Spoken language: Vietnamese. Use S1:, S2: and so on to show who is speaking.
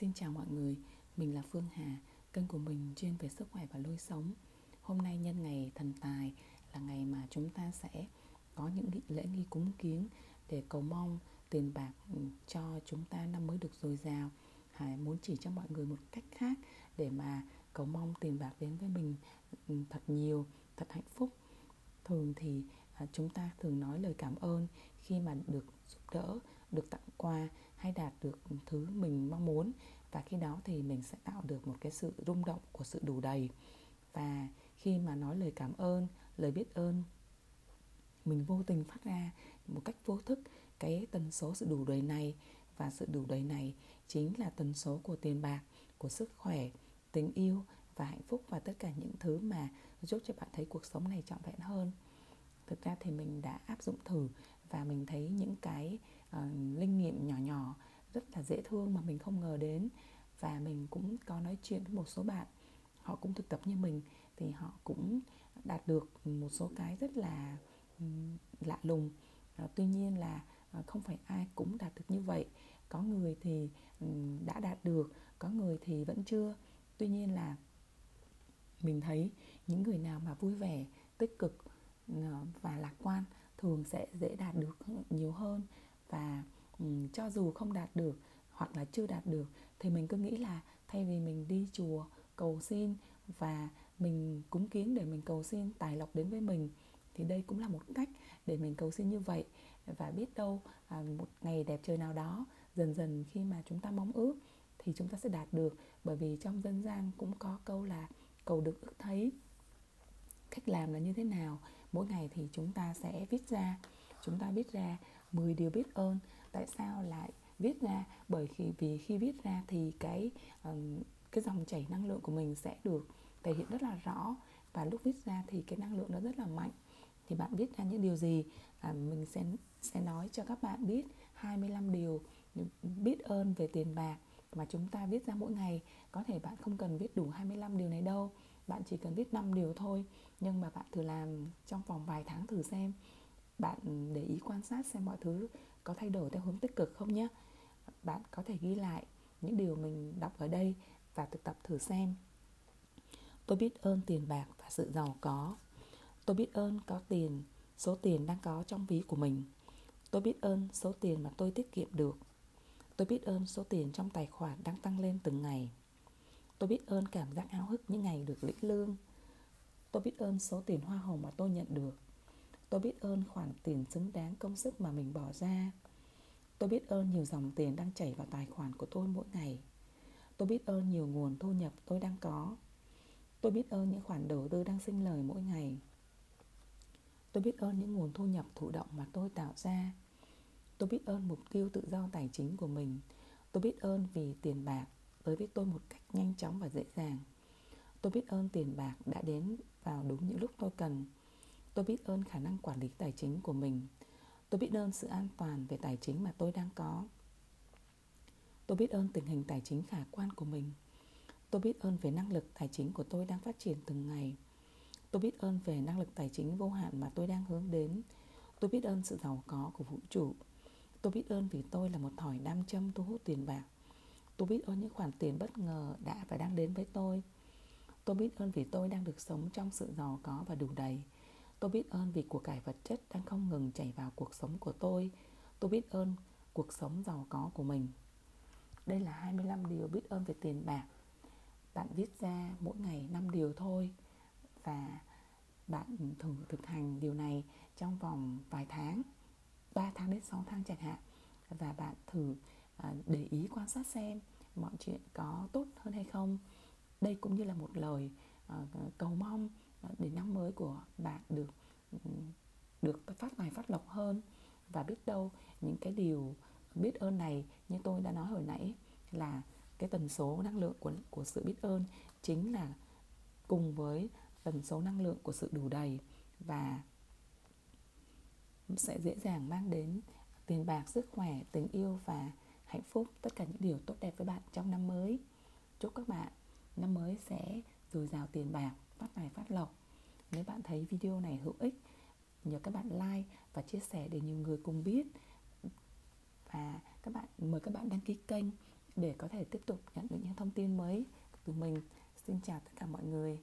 S1: Xin chào mọi người, mình là Phương Hà, kênh của mình chuyên về sức khỏe và lối sống. Hôm nay nhân ngày thần tài là ngày mà chúng ta sẽ có những lễ nghi cúng kiến để cầu mong tiền bạc ừ, cho chúng ta năm mới được dồi dào. Hải muốn chỉ cho mọi người một cách khác để mà cầu mong tiền bạc đến với mình ừ, thật nhiều, thật hạnh phúc. Thường thì à, chúng ta thường nói lời cảm ơn khi mà được giúp đỡ, được tặng quà hay đạt được thứ mình mong muốn. Và khi đó thì mình sẽ tạo được một cái sự rung động của sự đủ đầy. Và khi mà nói lời cảm ơn, lời biết ơn, mình vô tình phát ra một cách vô thức cái tần số sự đủ đầy này. Và sự đủ đầy này chính là tần số của tiền bạc, của sức khỏe, tình yêu và hạnh phúc và tất cả những thứ mà giúp cho bạn thấy cuộc sống này trọn vẹn hơn. Thực ra thì mình đã áp dụng thử và mình thấy những cái uh, linh nghiệm nhỏ nhỏ rất là dễ thương mà mình không ngờ đến. Và mình cũng có nói chuyện với một số bạn họ cũng thực tập như mình thì họ cũng đạt được một số cái rất là um, lạ lùng. Uh, tuy nhiên là uh, không phải ai cũng đạt được như vậy. Có người thì um, đã đạt được có người thì vẫn chưa. Tuy nhiên là mình thấy những người nào mà vui vẻ tích cực và lạc quan thường sẽ dễ đạt được nhiều hơn um, cho dù không đạt được hoặc là chưa đạt được thì mình cứ nghĩ là thay vì mình đi chùa cầu xin và mình cúng kiến để mình cầu xin tài lộc đến với mình thì đây cũng là một cách để mình cầu xin như vậy. Và biết đâu à, một ngày đẹp trời nào đó dần dần khi mà chúng ta mong ước thì chúng ta sẽ đạt được. Bởi vì trong dân gian cũng có câu là cầu được ước thấy. Cách làm là như thế nào? Mỗi ngày thì chúng ta sẽ viết ra chúng ta viết ra 10 điều biết ơn. Tại sao lại viết ra? Bởi khi vì khi viết ra thì cái cái dòng chảy năng lượng của mình sẽ được thể hiện rất là rõ. Và lúc viết ra thì cái năng lượng nó rất là mạnh. Thì bạn viết ra những điều gì? À, mình sẽ sẽ nói cho các bạn biết 25 điều biết ơn về tiền bạc mà chúng ta viết ra mỗi ngày. Có thể bạn không cần viết đủ 25 điều này đâu. Bạn chỉ cần viết 5 điều thôi. Nhưng mà bạn thử làm trong vòng vài tháng thử xem bạn để ý quan sát xem mọi thứ có thay đổi theo hướng tích cực không nhé bạn có thể ghi lại những điều mình đọc ở đây và thực tập thử xem. Tôi biết ơn tiền bạc và sự giàu có. Tôi biết ơn có tiền, số tiền đang có trong ví của mình. Tôi biết ơn số tiền mà tôi tiết kiệm được. Tôi biết ơn số tiền trong tài khoản đang tăng lên từng ngày. Tôi biết ơn cảm giác háo hức những ngày được lĩnh lương. Tôi biết ơn số tiền hoa hồng mà tôi nhận được tôi biết ơn khoản tiền xứng đáng công sức mà mình bỏ ra. Tôi biết ơn nhiều dòng tiền đang chảy vào tài khoản của tôi mỗi ngày. Tôi biết ơn nhiều nguồn thu nhập tôi đang có. Tôi biết ơn những khoản đầu tư đang sinh lời mỗi ngày. Tôi biết ơn những nguồn thu nhập thụ động mà tôi tạo ra. Tôi biết ơn mục tiêu tự do tài chính của mình. Tôi biết ơn vì tiền bạc tới với tôi một cách nhanh chóng và dễ dàng. Tôi biết ơn tiền bạc đã đến vào đúng những lúc tôi cần tôi biết ơn khả năng quản lý tài chính của mình. Tôi biết ơn sự an toàn về tài chính mà tôi đang có. Tôi biết ơn tình hình tài chính khả quan của mình. Tôi biết ơn về năng lực tài chính của tôi đang phát triển từng ngày. Tôi biết ơn về năng lực tài chính vô hạn mà tôi đang hướng đến. Tôi biết ơn sự giàu có của vũ trụ. Tôi biết ơn vì tôi là một thỏi nam châm thu hút tiền bạc. Tôi biết ơn những khoản tiền bất ngờ đã và đang đến với tôi. Tôi biết ơn vì tôi đang được sống trong sự giàu có và đủ đầy tôi biết ơn vì của cải vật chất đang không ngừng chảy vào cuộc sống của tôi. Tôi biết ơn cuộc sống giàu có của mình. Đây là 25 điều biết ơn về tiền bạc. Bạn viết ra mỗi ngày 5 điều thôi và bạn thử thực hành điều này trong vòng vài tháng 3 tháng đến 6 tháng chẳng hạn. Và bạn thử à, để ý quan sát xem mọi chuyện có tốt hơn hay không. Đây cũng như là một lời à, cầu mong mới của bạn được được phát tài phát lộc hơn và biết đâu những cái điều biết ơn này như tôi đã nói hồi nãy là cái tần số năng lượng của của sự biết ơn chính là cùng với tần số năng lượng của sự đủ đầy và sẽ dễ dàng mang đến tiền bạc, sức khỏe, tình yêu và hạnh phúc, tất cả những điều tốt đẹp với bạn trong năm mới. Chúc các bạn năm mới sẽ dồi dào tiền bạc, phát tài phát lộc. Nếu bạn thấy video này hữu ích, nhờ các bạn like và chia sẻ để nhiều người cùng biết. Và các bạn mời các bạn đăng ký kênh để có thể tiếp tục nhận được những thông tin mới từ mình xin chào tất cả mọi người